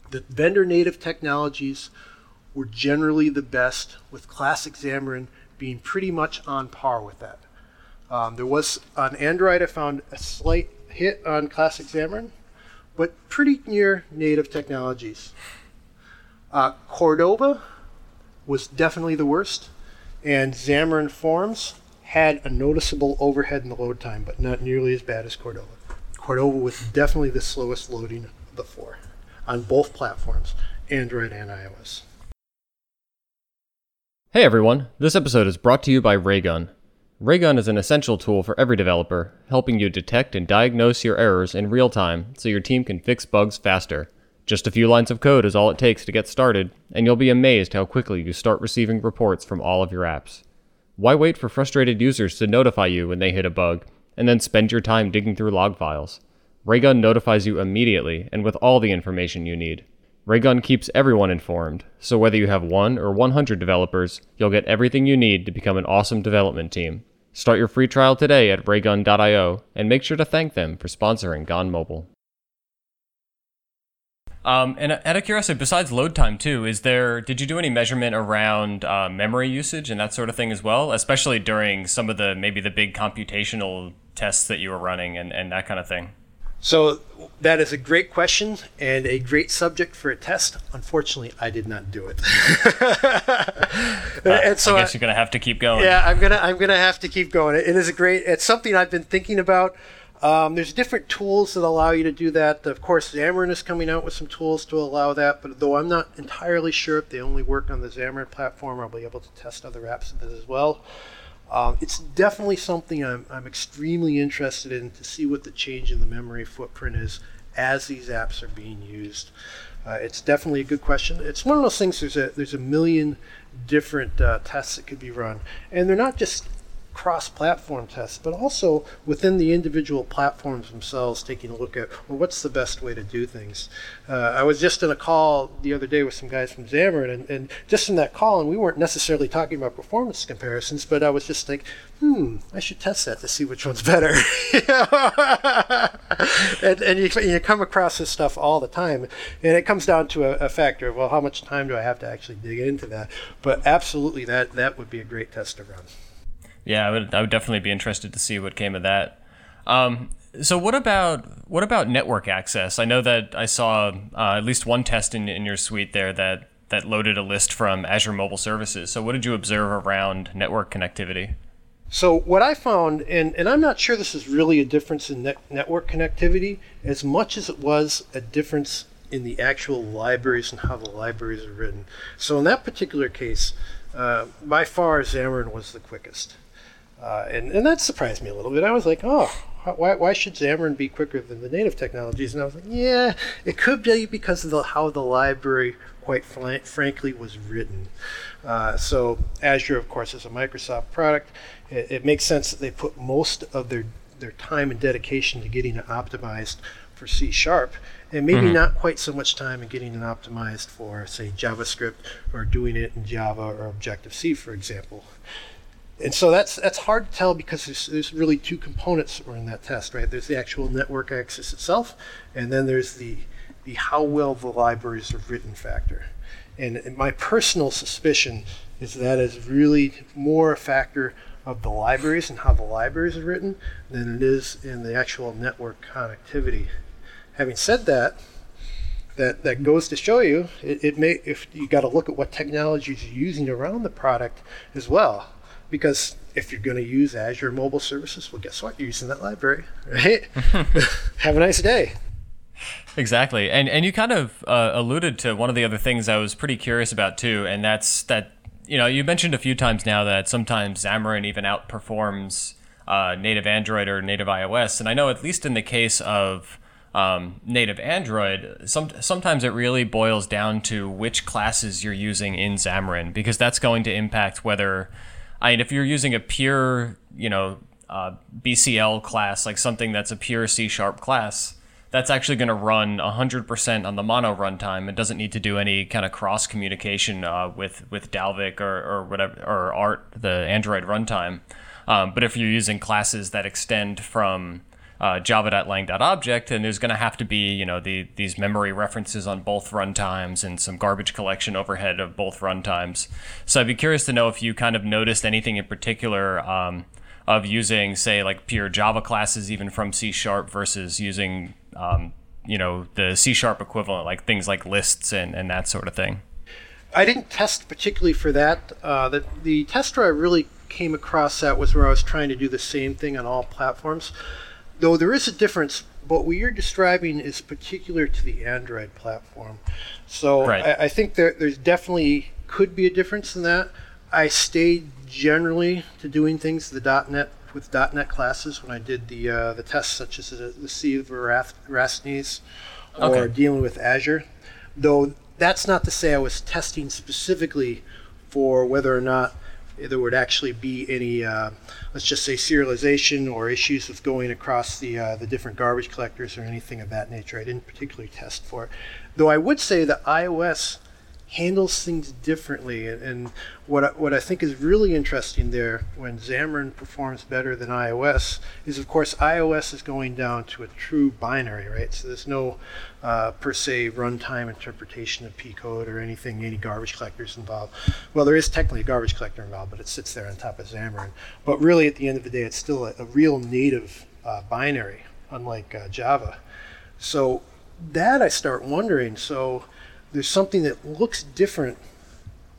the vendor native technologies were generally the best, with classic Xamarin being pretty much on par with that. Um, there was on Android, I found a slight hit on classic Xamarin, but pretty near native technologies. Uh, Cordova was definitely the worst, and Xamarin Forms had a noticeable overhead in the load time, but not nearly as bad as Cordova. Cordova was definitely the slowest loading of the four on both platforms, Android and iOS. Hey everyone, this episode is brought to you by Raygun. Raygun is an essential tool for every developer, helping you detect and diagnose your errors in real time so your team can fix bugs faster. Just a few lines of code is all it takes to get started, and you'll be amazed how quickly you start receiving reports from all of your apps. Why wait for frustrated users to notify you when they hit a bug, and then spend your time digging through log files? Raygun notifies you immediately and with all the information you need. Raygun keeps everyone informed, so whether you have 1 or 100 developers, you'll get everything you need to become an awesome development team. Start your free trial today at raygun.io and make sure to thank them for sponsoring Gone Mobile. Um, and out of curiosity, besides load time too, is there? Did you do any measurement around uh, memory usage and that sort of thing as well? Especially during some of the maybe the big computational tests that you were running and, and that kind of thing. So that is a great question and a great subject for a test. Unfortunately, I did not do it. and so I guess you're gonna have to keep going. yeah, I'm gonna I'm gonna have to keep going. It is a great. It's something I've been thinking about. Um, there's different tools that allow you to do that. Of course, Xamarin is coming out with some tools to allow that, but though I'm not entirely sure if they only work on the Xamarin platform, I'll be able to test other apps with it as well. Um, it's definitely something I'm, I'm extremely interested in to see what the change in the memory footprint is as these apps are being used. Uh, it's definitely a good question. It's one of those things. There's a there's a million different uh, tests that could be run, and they're not just cross-platform tests, but also within the individual platforms themselves, taking a look at well, what's the best way to do things. Uh, I was just in a call the other day with some guys from Xamarin, and, and just in that call, and we weren't necessarily talking about performance comparisons, but I was just like, hmm, I should test that to see which one's better. and and you, you come across this stuff all the time, and it comes down to a, a factor of well, how much time do I have to actually dig into that? But absolutely, that that would be a great test to run. Yeah, I would, I would definitely be interested to see what came of that. Um, So what about what about network access? I know that I saw uh, at least one test in, in your suite there that that loaded a list from Azure Mobile Services. So what did you observe around network connectivity? So what I found, and, and I'm not sure this is really a difference in net, network connectivity as much as it was a difference in the actual libraries and how the libraries are written. So in that particular case, uh, by far Xamarin was the quickest. Uh, and, and that surprised me a little bit. I was like, oh, why, why should Xamarin be quicker than the native technologies? And I was like, yeah, it could be because of the, how the library, quite fl- frankly, was written. Uh, so Azure, of course, is a Microsoft product. It, it, makes sense that they put most of their, their time and dedication to getting it optimized for C Sharp, and maybe mm-hmm. not quite so much time in getting it optimized for, say, JavaScript or doing it in Java or Objective C, for example and so that's that's hard to tell because there's, there's really two components that were in that test, right? There's the actual network access itself, and then there's the the how well the libraries are written factor. And, and my personal suspicion is that is really more a factor of the libraries and how the libraries are written than it is in the actual network connectivity. Having said that, that, that goes to show you it, it may if you got to look at what technologies you're using around the product as well because if you're going to use Azure Mobile Services, well, guess what? You're using that library, right? Have a nice day. Exactly, and and you kind of uh, alluded to one of the other things I was pretty curious about too, and that's that you know you mentioned a few times now that sometimes Xamarin even outperforms uh, native Android or native iOS, and I know at least in the case of um, native Android, some, sometimes it really boils down to which classes you're using in Xamarin because that's going to impact whether I mean, if you're using a pure, you know, uh, BCL class, like something that's a pure C sharp class, that's actually going to run 100% on the mono runtime. It doesn't need to do any kind of cross communication uh, with with Dalvik or, or whatever or Art, the Android runtime. Um, but if you're using classes that extend from uh, java.lang.object, and there's going to have to be, you know, the, these memory references on both runtimes and some garbage collection overhead of both runtimes. So I'd be curious to know if you kind of noticed anything in particular um, of using, say, like pure Java classes, even from C Sharp, versus using, um, you know, the C Sharp equivalent, like things like lists and, and that sort of thing. I didn't test particularly for that. Uh, the, the I really came across that was where I was trying to do the same thing on all platforms though there is a difference, but what you're describing is particular to the Android platform. So right. I, I, think there, there's definitely could be a difference in that. I stayed generally to doing things the .NET with .NET classes when I did the uh, the tests such as the, the C of or okay. dealing with Azure. Though that's not to say I was testing specifically for whether or not there would actually be any, uh, let's just say, serialization or issues with going across the uh, the different garbage collectors or anything of that nature. I didn't particularly test for it, though. I would say that iOS handles things differently. And, and what I, what I think is really interesting there, when Xamarin performs better than iOS, is of course iOS is going down to a true binary, right? So there's no uh, per se runtime interpretation of P code or anything, any garbage collectors involved. Well, there is technically a garbage collector involved, but it sits there on top of Xamarin. But really, at the end of the day, it's still a, a real native uh, binary, unlike uh, Java. So that I start wondering. So there's something that looks different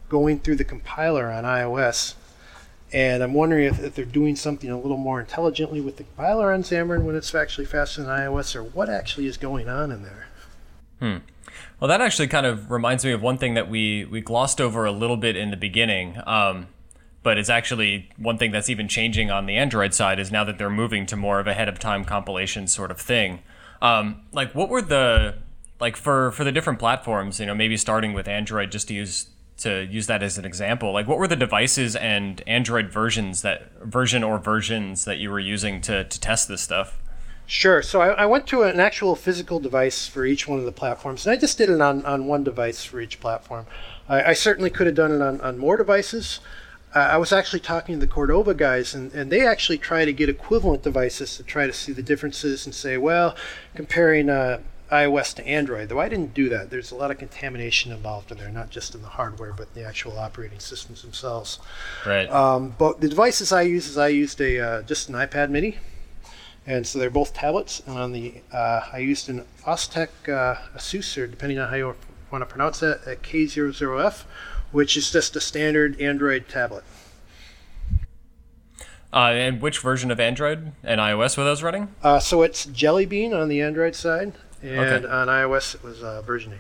going through the compiler on iOS. And I'm wondering if, if they're doing something a little more intelligently with the compiler on Xamarin when it's actually faster than iOS, or what actually is going on in there. Hmm. Well, that actually kind of reminds me of one thing that we, we glossed over a little bit in the beginning. Um, but it's actually one thing that's even changing on the Android side is now that they're moving to more of a ahead of time compilation sort of thing. Um, like, what were the like for for the different platforms, you know, maybe starting with Android just to use to use that as an example. Like what were the devices and Android versions that version or versions that you were using to to test this stuff? Sure. So I, I, went to an actual physical device for each one of the platforms, and I just did it on, on one device for each platform. I, I certainly could have done it on, on more devices. I was actually talking to the Cordova guys, and, and they actually try to get equivalent devices to try to see the differences and say, well, comparing uh, iOS to Android, though I didn't do that. There's a lot of contamination involved in there, not just in the hardware, but the actual operating systems themselves. Right. Um, but the devices I use is I used a uh, just an iPad Mini, And so they're both tablets. And on the uh, I used an Austec uh, Asus, or depending on how you want to pronounce that, a K00F, which is just a standard Android tablet. Uh, and which version of Android and iOS were those running? Uh, so it's Jelly Bean on the Android side, and Okay. on iOS it was uh, version 8.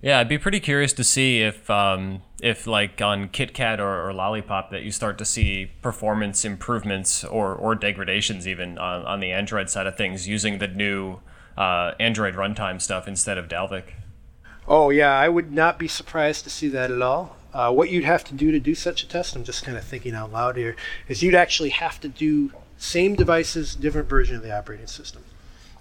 Yeah, I'd be pretty curious to see if, um, if like on KitKat or, or Lollipop, that you start to see performance improvements or, or degradations even on, on the Android side of things using the new uh, Android runtime stuff instead of Dalvik. Oh, yeah, I would not be surprised to see that at all. Uh, what you'd have to do to do such a test, I'm just kind of thinking out loud here, is you'd actually have to do same devices, different version of the operating system.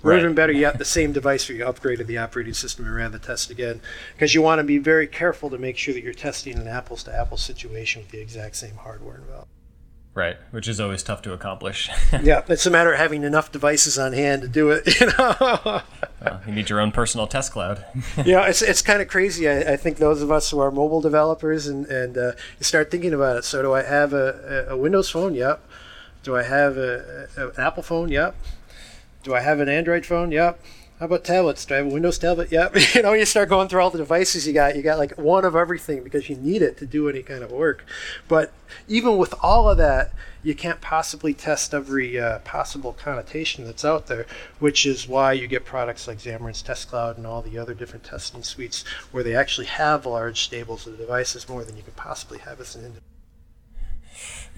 Or Right. even better yet, the same device where you upgraded the operating system and ran the test again. Because you want to be very careful to make sure that you're testing an apples to apples situation with the exact same hardware involved. Right, which is always tough to accomplish. yeah, it's a matter of having enough devices on hand to do it. You know. Uh, you need your own personal test cloud. yeah, it's it's kind of crazy. I, I think those of us who are mobile developers and and uh, you start thinking about it. So, do I have a, a, a Windows phone? Yep. Do I have a, a, an Apple phone? Yep. Do I have an Android phone? Yep. How about tablets? Do I have a Windows tablet? Yep. you know, you start going through all the devices you got. You got like one of everything because you need it to do any kind of work. But even with all of that, you can't possibly test every uh, possible connotation that's out there, which is why you get products like Xamarin's Test Cloud and all the other different testing suites where they actually have large stables of devices more than you could possibly have as an individual.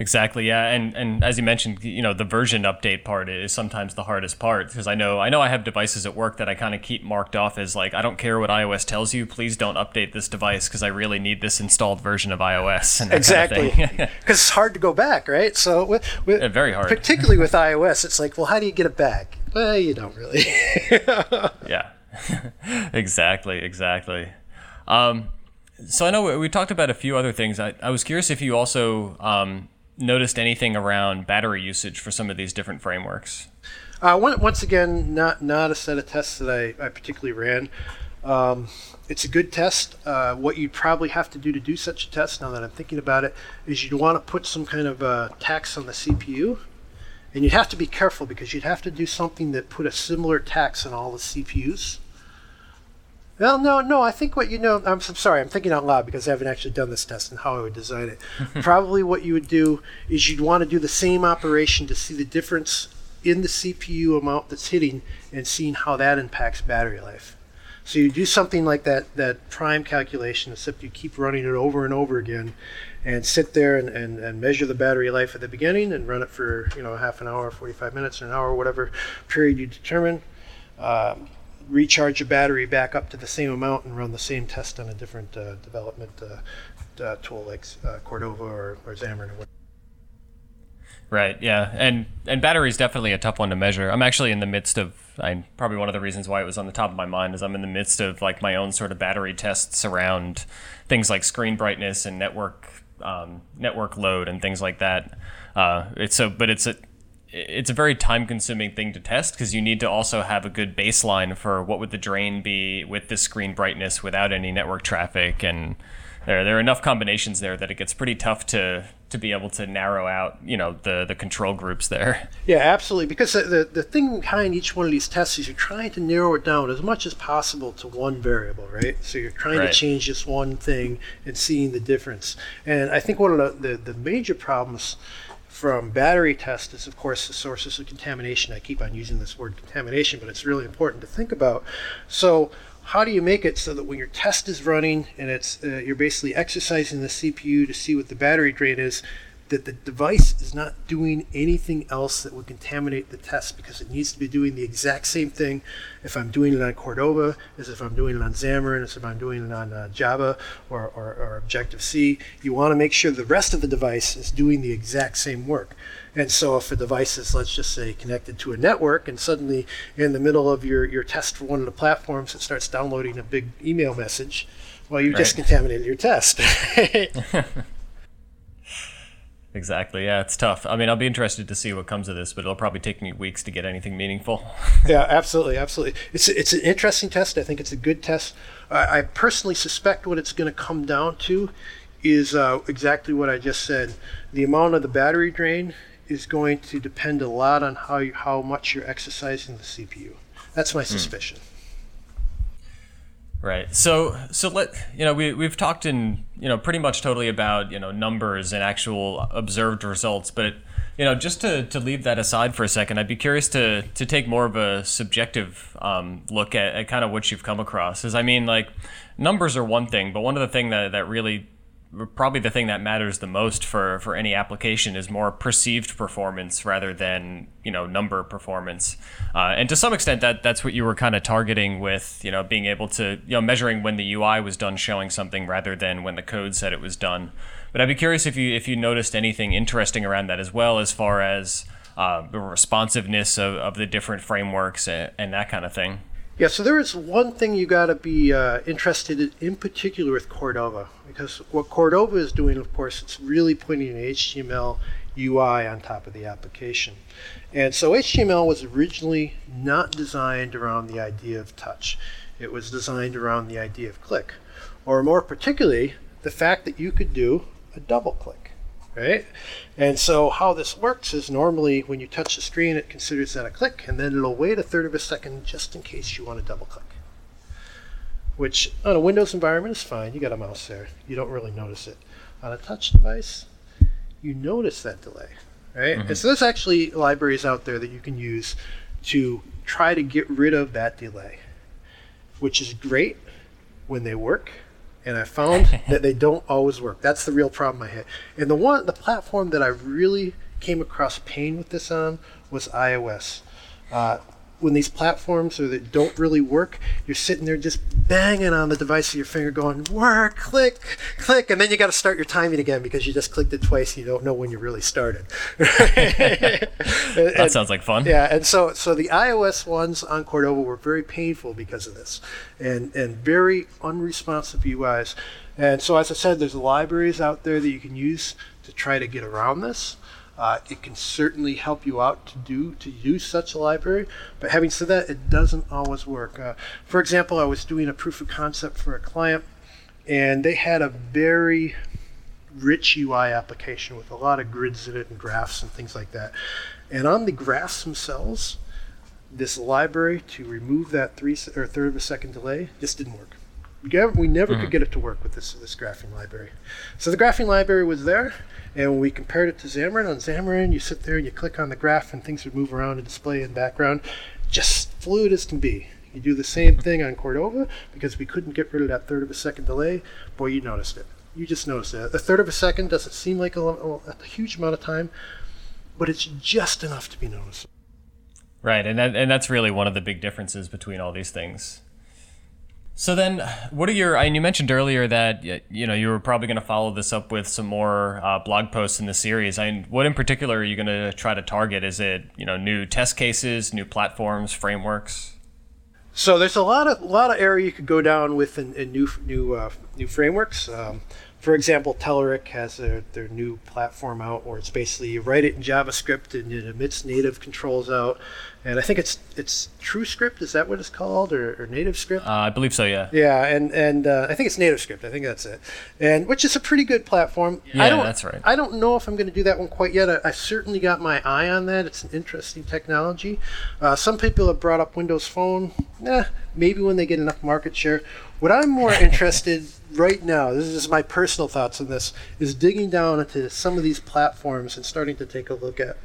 Exactly, yeah, and and as you mentioned, you know, the version update part is sometimes the hardest part because I know I know I have devices at work that I kind of keep marked off as like I don't care what iOS tells you, please don't update this device because I really need this installed version of iOS. Exactly, kind of because it's hard to go back, right? So, with, with, Yeah, very hard. particularly with iOS, it's like, well, how do you get it back? Well, you don't really. yeah, exactly, exactly. Um, so I know we, we talked about a few other things. I, I was curious if you also um, noticed anything around battery usage for some of these different frameworks. Uh, once again, not not a set of tests that I, I particularly ran. Um, it's a good test. Uh, what you'd probably have to do to do such a test, now that I'm thinking about it, is you'd want to put some kind of uh, tax on the CPU. And you'd have to be careful because you'd have to do something that put a similar tax on all the CPUs. Well, no, no. I think what you know. I'm, s- sorry. I'm thinking out loud because I haven't actually done this test and how I would design it. Probably what you would do is you'd want to do the same operation to see the difference in the CPU amount that's hitting and seeing how that impacts battery life. So you do something like that that prime calculation, except you keep running it over and over again, and sit there and, and, and measure the battery life at the beginning and run it for you know half an hour, 45 minutes, or an hour, whatever period you determine. Um, recharge your battery back up to the same amount and run the same test on a different uh, development uh, uh, tool like uh, Cordova or, or Xamarin or. Right. Yeah. And and battery is definitely a tough one to measure. I'm actually in the midst of. I probably one of the reasons why it was on the top of my mind is I'm in the midst of like my own sort of battery tests around things like screen brightness and network um, network load and things like that. Uh, it's so, but it's a it's a very time consuming thing to test because you need to also have a good baseline for what would the drain be with the screen brightness without any network traffic and there there are enough combinations there that it gets pretty tough to to be able to narrow out you know the the control groups there Yeah, absolutely. Because the, the, the thing behind each one of these tests is you're trying to narrow it down as much as possible to one variable, right? So you're trying Right. to change just one thing and seeing the difference. And I think one of the, the, the major problems from battery tests is, of course, the sources of contamination. I keep on using this word contamination, but it's really important to think about. So how do you make it so that when your test is running and it's uh, you're basically exercising the CPU to see what the battery drain is, that the device is not doing anything else that would contaminate the test because it needs to be doing the exact same thing if I'm doing it on Cordova as if I'm doing it on Xamarin, as if I'm doing it on uh, Java or, or, or Objective C. You want to make sure the rest of the device is doing the exact same work. And so if a device is, let's just say, connected to a network and suddenly in the middle of your, your test for one of the platforms it starts downloading a big email message, well, you just Right. contaminated your test. exactly yeah it's tough i mean i'll be interested to see what comes of this but it'll probably take me weeks to get anything meaningful yeah, absolutely, absolutely. It's it's an interesting test. I think it's a good test. I, I personally suspect what it's going to come down to is uh, exactly what I just said. The amount of the battery drain is going to depend a lot on how you, how much you're exercising the CPU. That's my suspicion. Right. So so let you know we we've talked in you know pretty much totally about you know numbers and actual observed results, but you know just to, to leave that aside for a second, I'd be curious to to take more of a subjective um, look at, at kind of what you've come across. Is I mean like numbers are one thing, but one of the thing that that really probably the thing that matters the most for, for any application is more perceived performance rather than you know number performance. Uh, and to some extent that that's what you were kind of targeting with you know being able to you know measuring when the UI was done showing something rather than when the code said it was done. But I'd be curious if you if you noticed anything interesting around that as well as far as uh, the responsiveness of, of the different frameworks and, and that kind of thing yeah, so there is one thing you got to be uh, interested in, in particular with Cordova, because what Cordova is doing, of course, it's really putting an HTML UI on top of the application. And so HTML was originally not designed around the idea of touch. It was designed around the idea of click, or more particularly, the fact that you could do a double click right? And so how this works is normally when you touch the screen, it considers that a click, and then it'll wait a third of a second just in case you want to double click. Which on a Windows environment is fine. You got a mouse there. You don't really notice it. On a touch device, you notice that delay, right? Mm-hmm. And so there's actually libraries out there that you can use to try to get rid of that delay, which is great when they work and I found that they don't always work. That's the real problem I had. And the one, the platform that I really came across pain with this on was iOS. Uh, when these platforms or that don't really work, you're sitting there just banging on the device with your finger, going work, click, click, and then you got to start your timing again because you just clicked it twice. And you don't know when you really started. that and, sounds like fun. Yeah, and so so the iOS ones on Cordova were very painful because of this, and and very unresponsive UIs. And so, as I said, there's libraries out there that you can use to try to get around this. Uh, it can certainly help you out to do to use such a library, but having said that, it doesn't always work. Uh, for example, I was doing a proof of concept for a client, and they had a very rich UI application with a lot of grids in it and graphs and things like that. And on the graphs themselves, this library to remove that three or third of a second delay just didn't work. We never mm-hmm. could get it to work with this this graphing library. So the graphing library was there, and we compared it to Xamarin, on Xamarin, you sit there and you click on the graph and things would move around and display in background, just fluid as can be. You do the same thing on Cordova because we couldn't get rid of that third of a second delay. Boy, you noticed it. You just noticed it. A third of a second doesn't seem like a, a huge amount of time, but it's just enough to be noticeable. Right, and that, and that's really one of the big differences between all these things. So then, what are your? And you mentioned earlier that you know you were probably going to follow this up with some more uh, blog posts in the series. I mean, what in particular are you going to try to target? Is it you know new test cases, new platforms, frameworks? So there's a lot of lot of area you could go down with in, in new new uh, new frameworks. Um, for example, Telerik has their, their new platform out where it's basically you write it in JavaScript and it emits native controls out. And I think it's it's TrueScript. Is that what it's called, or, or NativeScript? Uh, I believe so. Yeah. Yeah, and and uh, I think it's NativeScript. I think that's it. And which is a pretty good platform. Yeah, I don't, that's right. I don't know if I'm going to do that one quite yet. I, I, certainly got my eye on that. It's an interesting technology. Uh, some people have brought up Windows Phone. Eh, maybe when they get enough market share. What I'm more interested right now, this is my personal thoughts on this, is digging down into some of these platforms and starting to take a look at,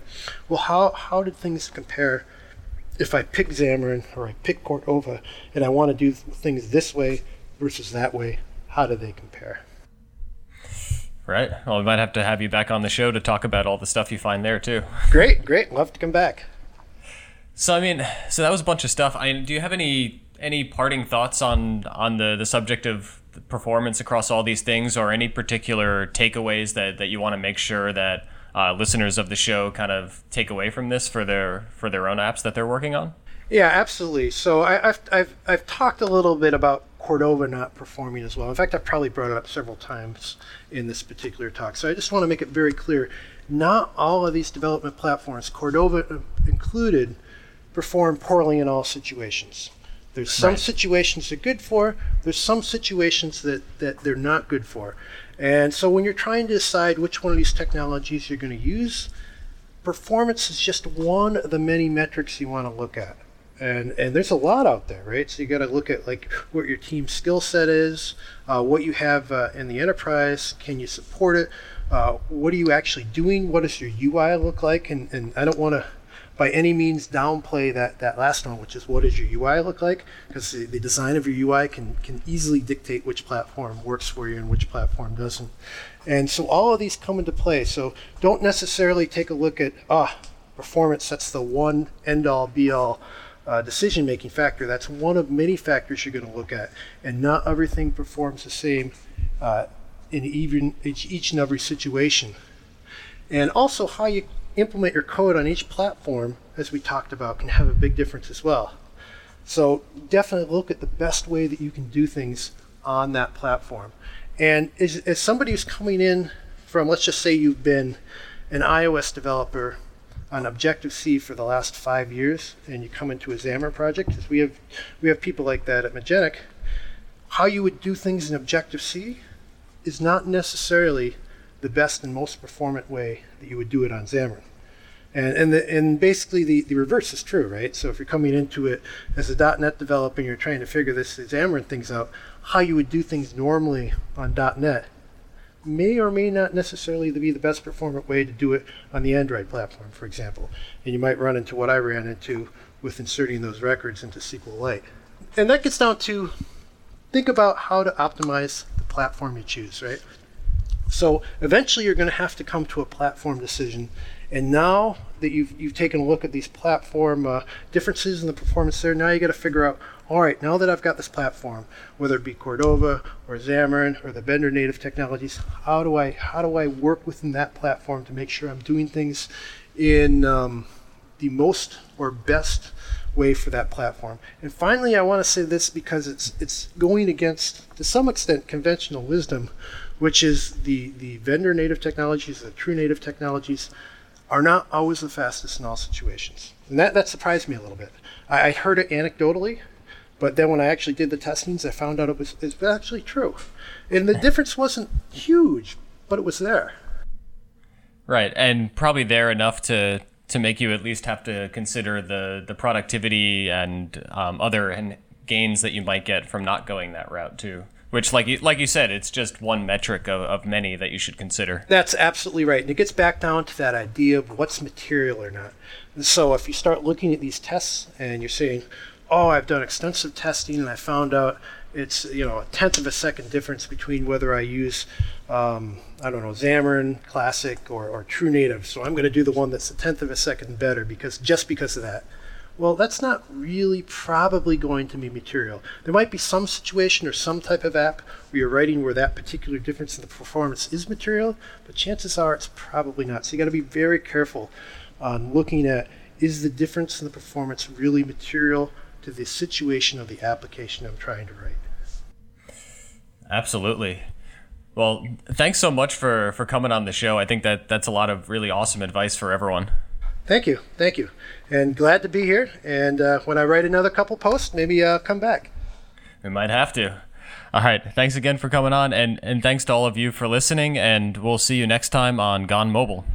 well, how, how did things compare if I pick Xamarin or I pick Cordova and I want to do things this way versus that way, how do they compare? Right. Well, we might have to have you back on the show to talk about all the stuff you find there too. Great, great. Love to come back. So I mean, so that was a bunch of stuff. I do you have any any parting thoughts on on the the subject of performance across all these things, or any particular takeaways that that you want to make sure that uh, listeners of the show kind of take away from this for their for their own apps that they're working on? Yeah, absolutely. So I, have I've I've talked a little bit about Cordova not performing as well. In fact, I've probably brought it up several times in this particular talk. So I just want to make it very clear: not all of these development platforms, Cordova included, perform poorly in all situations. There's some right. situations they're good for. There's some situations that, that they're not good for. And so when you're trying to decide which one of these technologies you're going to use, performance is just one of the many metrics you want to look at. And, and there's a lot out there, right? So you got to look at like what your team skill set is, uh, what you have uh, in the enterprise, can you support it, uh, what are you actually doing, what does your UI look like, and, and I don't want to by any means downplay that, that last one, which is what does your UI look like? Because the, the, design of your UI can, can easily dictate which platform works for you and which platform doesn't. And so all of these come into play. So don't necessarily take a look at, ah, performance, that's the one end all be all uh, decision making factor. That's one of many factors you're going to look at. And not everything performs the same uh, in even each, each and every situation. And also how you implement your code on each platform, as we talked about, can have a big difference as well. So definitely look at the best way that you can do things on that platform. And as, as somebody who's coming in from, let's just say you've been an iOS developer on Objective C for the last five years, and you come into a Xamarin project, because we have we have people like that at Magenic. How you would do things in Objective C is not necessarily the best and most performant way that you would do it on Xamarin. And, and, the, and basically the, the reverse is true, right? So if you're coming into it as a .NET developer and you're trying to figure this Xamarin things out, how you would do things normally on .NET may or may not necessarily be the best performant way to do it on the Android platform, for example. And you might run into what I ran into with inserting those records into SQLite. And that gets down to think about how to optimize the platform you choose, right? So eventually you're going to have to come to a platform decision. And now that you've, you've taken a look at these platform uh, differences in the performance there, now you got to figure out, all right, now that I've got this platform, whether it be Cordova or Xamarin or the vendor native technologies, how do I how do I work within that platform to make sure I'm doing things in um, the most or best way for that platform. And finally, I want to say this because it's it's going against to some extent conventional wisdom which is the, the vendor native technologies, the true native technologies, are not always the fastest in all situations. And that, that surprised me a little bit. I, I heard it anecdotally, but then when I actually did the testings, I found out it was, it was actually true. And the difference wasn't huge, but it was there. Right, and probably there enough to to make you at least have to consider the the productivity and um, other gains that you might get from not going that route too. Which, like you, like you said, it's just one metric of, of many that you should consider. That's absolutely right. And it gets back down to that idea of what's material or not. And so if you start looking at these tests and you're saying, oh, I've done extensive testing and I found out it's you know a tenth of a second difference between whether I use um, I don't know Xamarin Classic or, or True Native. So I'm going to do the one that's a tenth of a second better because just because of that. Well, that's not really probably going to be material. There might be some situation or some type of app where you're writing where that particular difference in the performance is material, but chances are it's probably not. So you got to be very careful on looking at is the difference in the performance really material to the situation of the application I'm trying to write. Absolutely. Well, thanks so much for for coming on the show. I think that that's a lot of really awesome advice for everyone. Thank you, thank you, and glad to be here. And uh, when I write another couple posts, maybe uh, come back. We might have to. All right. Thanks again for coming on, and and thanks to all of you for listening. And we'll see you next time on Gone Mobile.